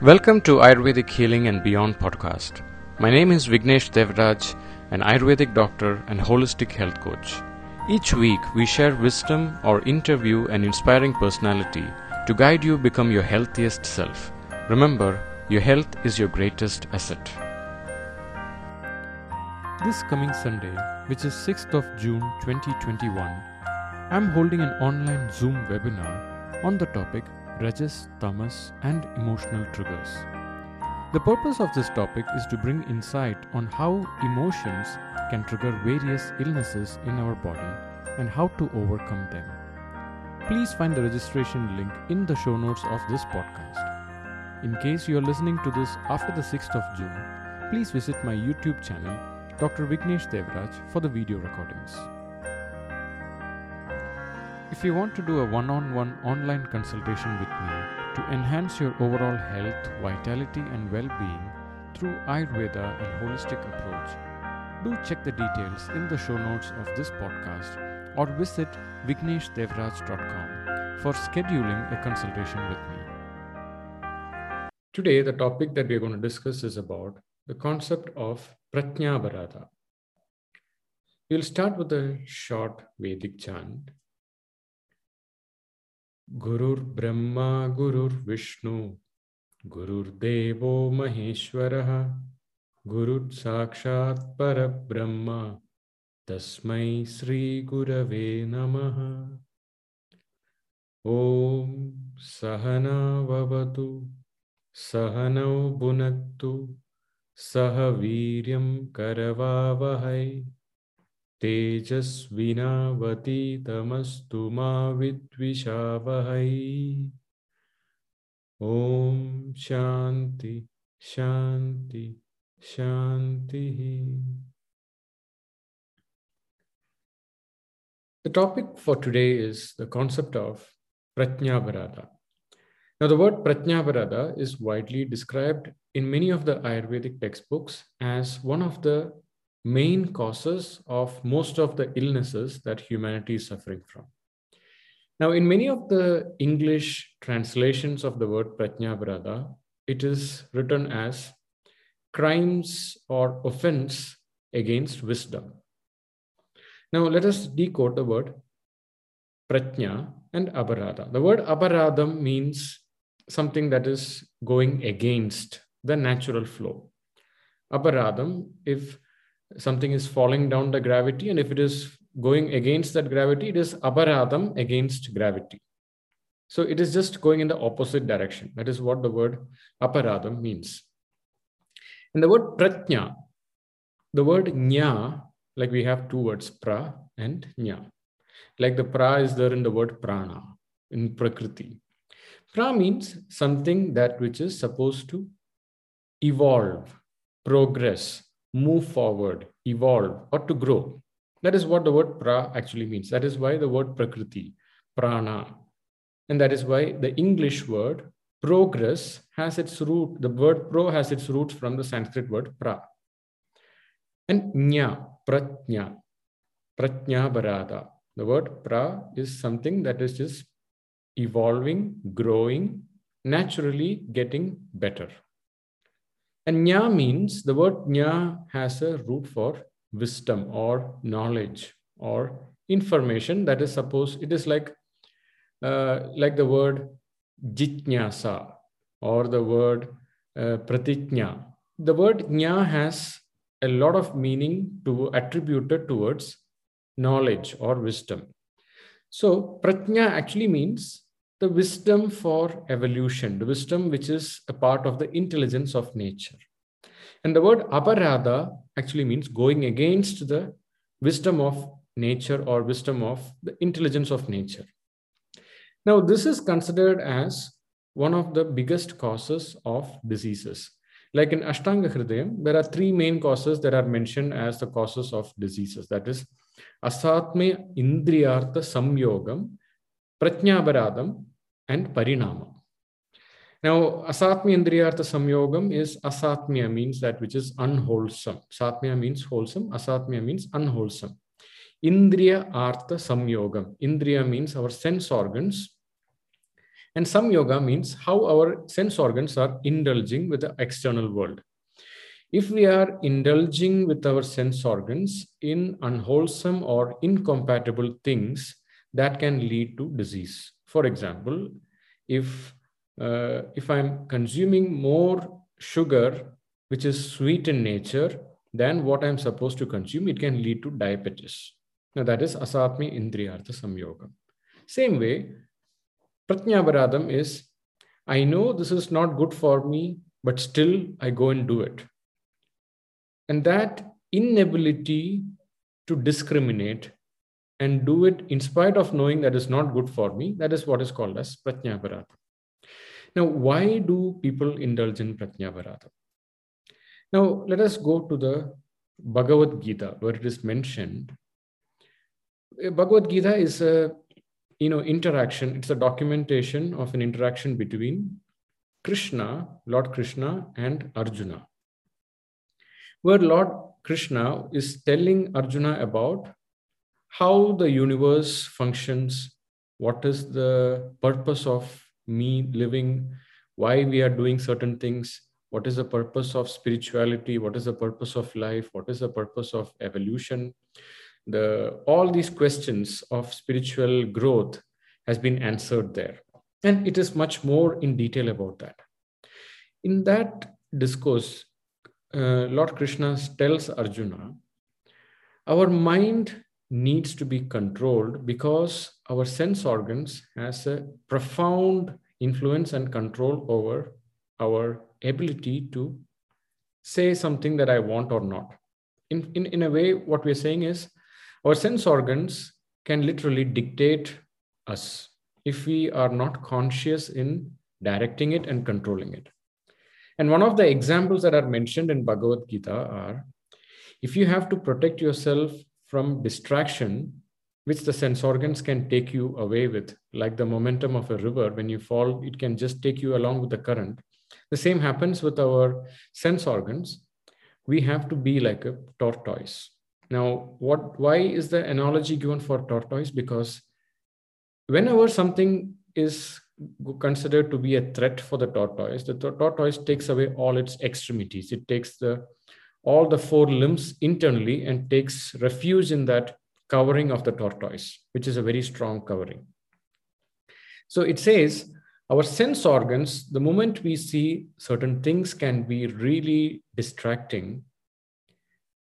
Welcome to Ayurvedic Healing and Beyond podcast. My name is Vignesh Devraj, an Ayurvedic doctor and holistic health coach. Each week, we share wisdom or interview an inspiring personality to guide you become your healthiest self. Remember, your health is your greatest asset. This coming Sunday, which is 6th of June 2021, I'm holding an online Zoom webinar on the topic Rajas, Tamas, and emotional triggers. The purpose of this topic is to bring insight on how emotions can trigger various illnesses in our body and how to overcome them. Please find the registration link in the show notes of this podcast. In case you are listening to this after the 6th of June, please visit my YouTube channel, Dr. Vignesh Devraj, for the video recordings. If you want to do a one on one online consultation with me to enhance your overall health, vitality, and well being through Ayurveda and holistic approach, do check the details in the show notes of this podcast or visit vigneshdevraj.com for scheduling a consultation with me. Today, the topic that we're going to discuss is about the concept of Pratnyabarada. We'll start with a short Vedic chant गुरुर्ब्रह्मा गुरुर्विष्णु गुरुर्देवो महेश्वरः गुरुर्साक्षात् परब्रह्म, तस्मै श्रीगुरवे नमः। ॐ सहनावतु सहनौ भुनक्तु सह वीर्यं करवावहै। तेजस्विनावतीतमस्तु मा विद्विषावहै ॐ शान्ति शान्ति शान्तिः The topic for today is the concept of Pratnyabarada. Now, the word Pratnyabarada is widely described in many of the Ayurvedic textbooks as one of the main causes of most of the illnesses that humanity is suffering from. Now, in many of the English translations of the word Pratnyabrada, it is written as crimes or offense against wisdom. Now, let us decode the word Pratnya and Aparada. The word Aparadam means something that is going against the natural flow. Aparadam, if something is falling down the gravity and if it is going against that gravity it is aparadam against gravity. So it is just going in the opposite direction. That is what the word aparadam means. And the word pratnya the word nya like we have two words pra and nya. Like the pra is there in the word prana in prakriti. Pra means something that which is supposed to evolve progress move forward, evolve, or to grow. That is what the word pra actually means. That is why the word prakriti, prana. And that is why the English word progress has its root, the word pro has its roots from the Sanskrit word pra. And nya, pratnya, pratnya barada. The word pra is something that is just evolving, growing, naturally getting better. And nya means the word nya has a root for wisdom or knowledge or information that is supposed, it is like, uh, like the word jitnyasa or the word uh. The word nya has a lot of meaning to attributed towards knowledge or wisdom. So pratnya actually means the wisdom for evolution, the wisdom which is a part of the intelligence of nature. And the word aparada actually means going against the wisdom of nature or wisdom of the intelligence of nature. Now, this is considered as one of the biggest causes of diseases. Like in Ashtanga Hridayam, there are three main causes that are mentioned as the causes of diseases. That is Asatme Indriyartha Samyogam, Pratnyabaradam, and Parinama. Now, asatmya indriyartha samyogam is asatmya means that which is unwholesome. Satmya means wholesome, asatmya means unwholesome. Indriya artha samyogam. Indriya means our sense organs. And samyoga means how our sense organs are indulging with the external world. If we are indulging with our sense organs in unwholesome or incompatible things, that can lead to disease. For example, if uh, if I'm consuming more sugar, which is sweet in nature, than what I'm supposed to consume, it can lead to diabetes. Now that is asatmi indriyartha samyoga. Same way, pratnyabaradam is I know this is not good for me, but still I go and do it. And that inability to discriminate and do it in spite of knowing that is not good for me, that is what is called as pratnyabarata. Now, why do people indulge in pratnyabarata? Now, let us go to the Bhagavad Gita, where it is mentioned. Bhagavad Gita is a you know interaction. It's a documentation of an interaction between Krishna, Lord Krishna, and Arjuna, where Lord Krishna is telling Arjuna about how the universe functions, what is the purpose of me living, why we are doing certain things, what is the purpose of spirituality, what is the purpose of life, what is the purpose of evolution. The, all these questions of spiritual growth has been answered there. And it is much more in detail about that. In that discourse, uh, Lord Krishna tells Arjuna, our mind needs to be controlled because our sense organs has a profound influence and control over our ability to say something that I want or not. In, in, in a way, what we're saying is our sense organs can literally dictate us if we are not conscious in directing it and controlling it. And one of the examples that are mentioned in Bhagavad Gita are if you have to protect yourself from distraction, which the sense organs can take you away with, like the momentum of a river. When you fall, it can just take you along with the current. The same happens with our sense organs. We have to be like a tortoise. Now, what? Why is the analogy given for tortoise? Because whenever something is considered to be a threat for the tortoise, the tortoise takes away all its extremities. It takes the all the four limbs internally and takes refuge in that covering of the tortoise, which is a very strong covering. So it says our sense organs, the moment we see certain things, can be really distracting.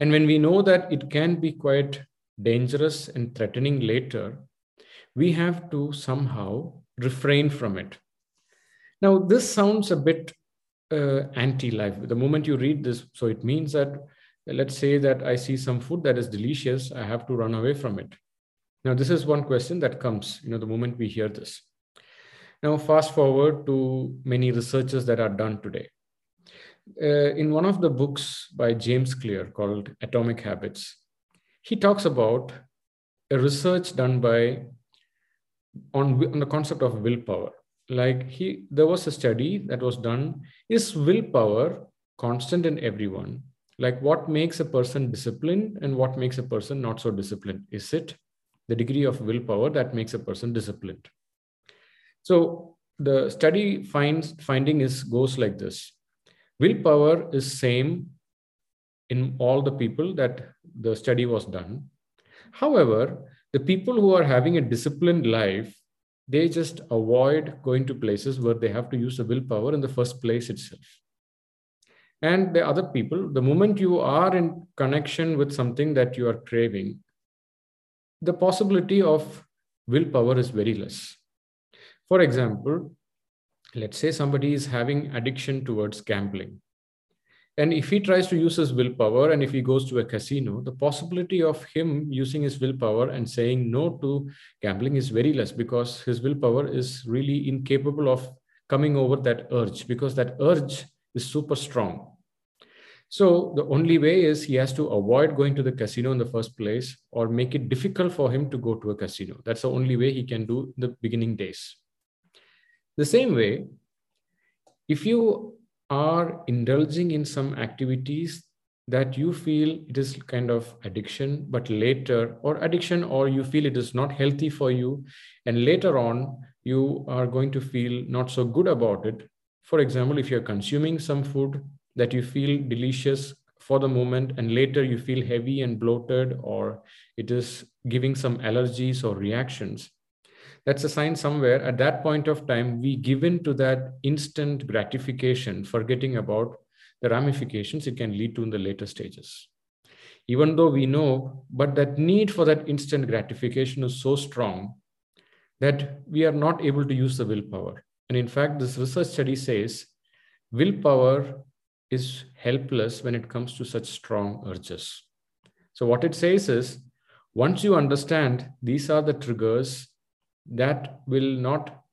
And when we know that it can be quite dangerous and threatening later, we have to somehow refrain from it. Now, this sounds a bit uh, anti-life. The moment you read this, so it means that let's say that I see some food that is delicious, I have to run away from it. Now, this is one question that comes, you know, the moment we hear this. Now, fast forward to many researches that are done today. Uh, in one of the books by James Clear called Atomic Habits, he talks about a research done by on, on the concept of willpower like he there was a study that was done. Is willpower constant in everyone? Like what makes a person disciplined and what makes a person not so disciplined? Is it the degree of willpower that makes a person disciplined? So the study finds finding is goes like this. Willpower is same in all the people that the study was done. However the people who are having a disciplined life they just avoid going to places where they have to use the willpower in the first place itself. And the other people, the moment you are in connection with something that you are craving, the possibility of willpower is very less. For example, let's say somebody is having addiction towards gambling and if he tries to use his willpower and if he goes to a casino, the possibility of him using his willpower and saying no to gambling is very less because his willpower is really incapable of coming over that urge because that urge is super strong. So the only way is he has to avoid going to the casino in the first place or make it difficult for him to go to a casino. That's the only way he can do the beginning days. The same way, if you are indulging in some activities that you feel it is kind of addiction, but later, or addiction, or you feel it is not healthy for you, and later on, you are going to feel not so good about it. For example, if you're consuming some food that you feel delicious for the moment and later you feel heavy and bloated or it is giving some allergies or reactions, that's a sign somewhere at that point of time we give in to that instant gratification, forgetting about the ramifications it can lead to in the later stages. Even though we know, but that need for that instant gratification is so strong that we are not able to use the willpower. And in fact, this research study says willpower is helpless when it comes to such strong urges. So, what it says is once you understand these are the triggers that will not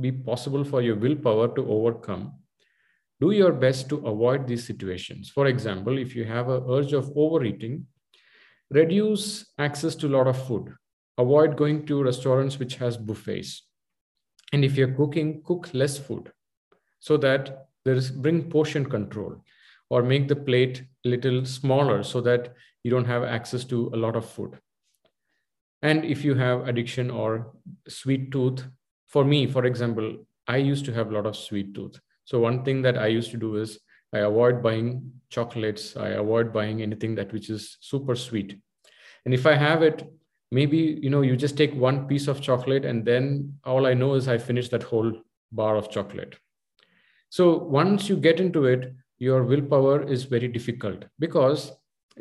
be possible for your willpower to overcome, do your best to avoid these situations. For example, if you have an urge of overeating, reduce access to a lot of food. Avoid going to restaurants which has buffets. And if you're cooking, cook less food so that there is bring portion control or make the plate a little smaller so that you don't have access to a lot of food. And if you have addiction or sweet tooth, for me, for example, I used to have a lot of sweet tooth. So one thing that I used to do is I avoid buying chocolates. I avoid buying anything that which is super sweet. And if I have it, maybe you know you just take one piece of chocolate and then all I know is I finish that whole bar of chocolate. So once you get into it, your willpower is very difficult because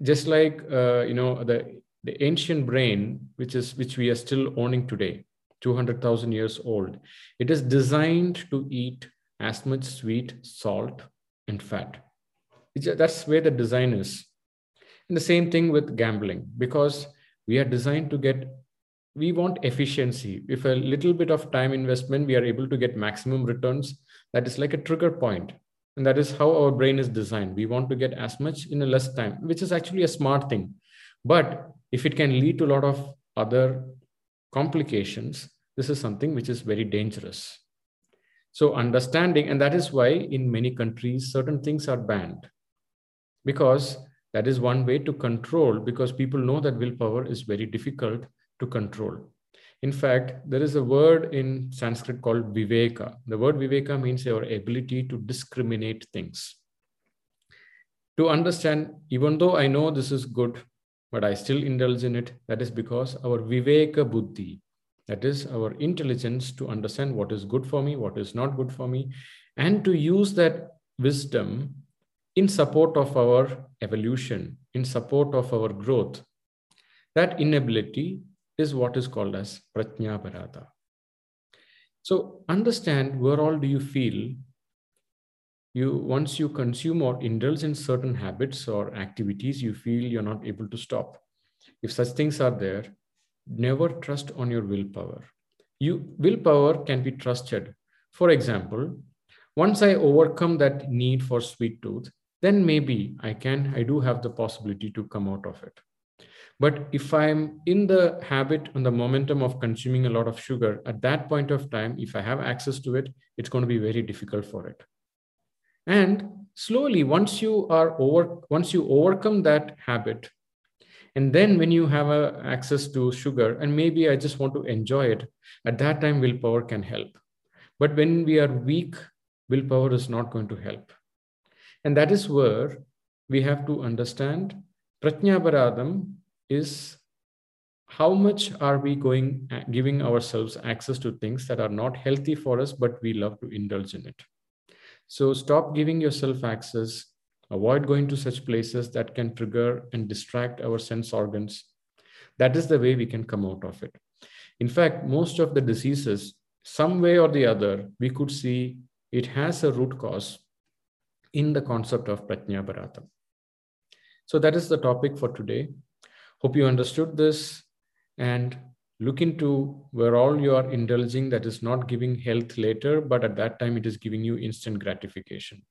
just like uh, you know the the ancient brain, which is which we are still owning today, 200,000 years old, it is designed to eat as much sweet, salt, and fat. It's, that's where the design is. And the same thing with gambling, because we are designed to get, we want efficiency. If a little bit of time investment, we are able to get maximum returns, that is like a trigger point. And that is how our brain is designed. We want to get as much in a less time, which is actually a smart thing. But if it can lead to a lot of other complications, this is something which is very dangerous. So, understanding, and that is why in many countries, certain things are banned because that is one way to control, because people know that willpower is very difficult to control. In fact, there is a word in Sanskrit called viveka. The word viveka means your ability to discriminate things. To understand, even though I know this is good, but I still indulge in it. That is because our viveka buddhi, that is our intelligence to understand what is good for me, what is not good for me, and to use that wisdom in support of our evolution, in support of our growth. That inability is what is called as pratnya So understand where all do you feel you once you consume or indulge in certain habits or activities you feel you're not able to stop. If such things are there never trust on your willpower. You willpower can be trusted. For example once i overcome that need for sweet tooth then maybe i can i do have the possibility to come out of it. But if i'm in the habit and the momentum of consuming a lot of sugar at that point of time if i have access to it it's going to be very difficult for it and slowly once you are over once you overcome that habit and then when you have a access to sugar and maybe i just want to enjoy it at that time willpower can help. But when we are weak willpower is not going to help. And that is where we have to understand pratnyaparadam is how much are we going uh, giving ourselves access to things that are not healthy for us but we love to indulge in it so stop giving yourself access. Avoid going to such places that can trigger and distract our sense organs. That is the way we can come out of it. In fact, most of the diseases, some way or the other, we could see it has a root cause in the concept of Pratnya Bharata. So that is the topic for today. Hope you understood this and look into where all you are indulging that is not giving health later, but at that time it is giving you instant gratification.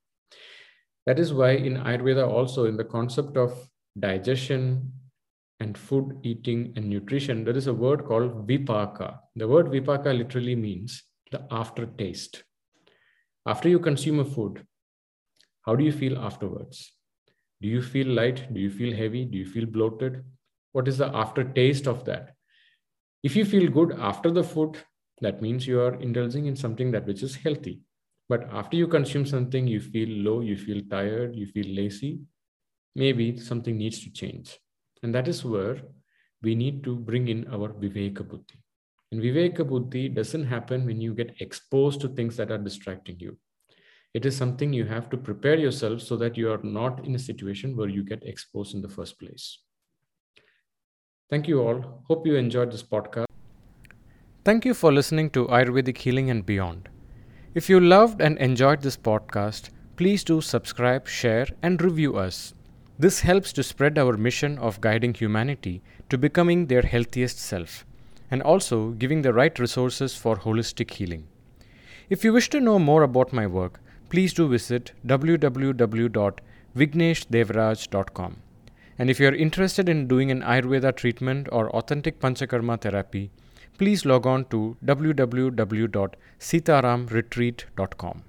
That is why in Ayurveda, also in the concept of digestion and food eating and nutrition, there is a word called vipaka. The word vipaka literally means the aftertaste. After you consume a food, how do you feel afterwards? Do you feel light? Do you feel heavy? Do you feel bloated? What is the aftertaste of that? If you feel good after the food, That means you are indulging in something that which is healthy. But after you consume something, you feel low, you feel tired, you feel lazy. Maybe something needs to change. And that is where we need to bring in our Viveka Buddhi. And Viveka Buddhi doesn't happen when you get exposed to things that are distracting you. It is something you have to prepare yourself so that you are not in a situation where you get exposed in the first place. Thank you all. Hope you enjoyed this podcast. Thank you for listening to Ayurvedic Healing and Beyond. If you loved and enjoyed this podcast, please do subscribe, share, and review us. This helps to spread our mission of guiding humanity to becoming their healthiest self and also giving the right resources for holistic healing. If you wish to know more about my work, please do visit www.vigneshdevraj.com. And if you are interested in doing an Ayurveda treatment or authentic Panchakarma therapy, please log on to www.sitaramretreat.com.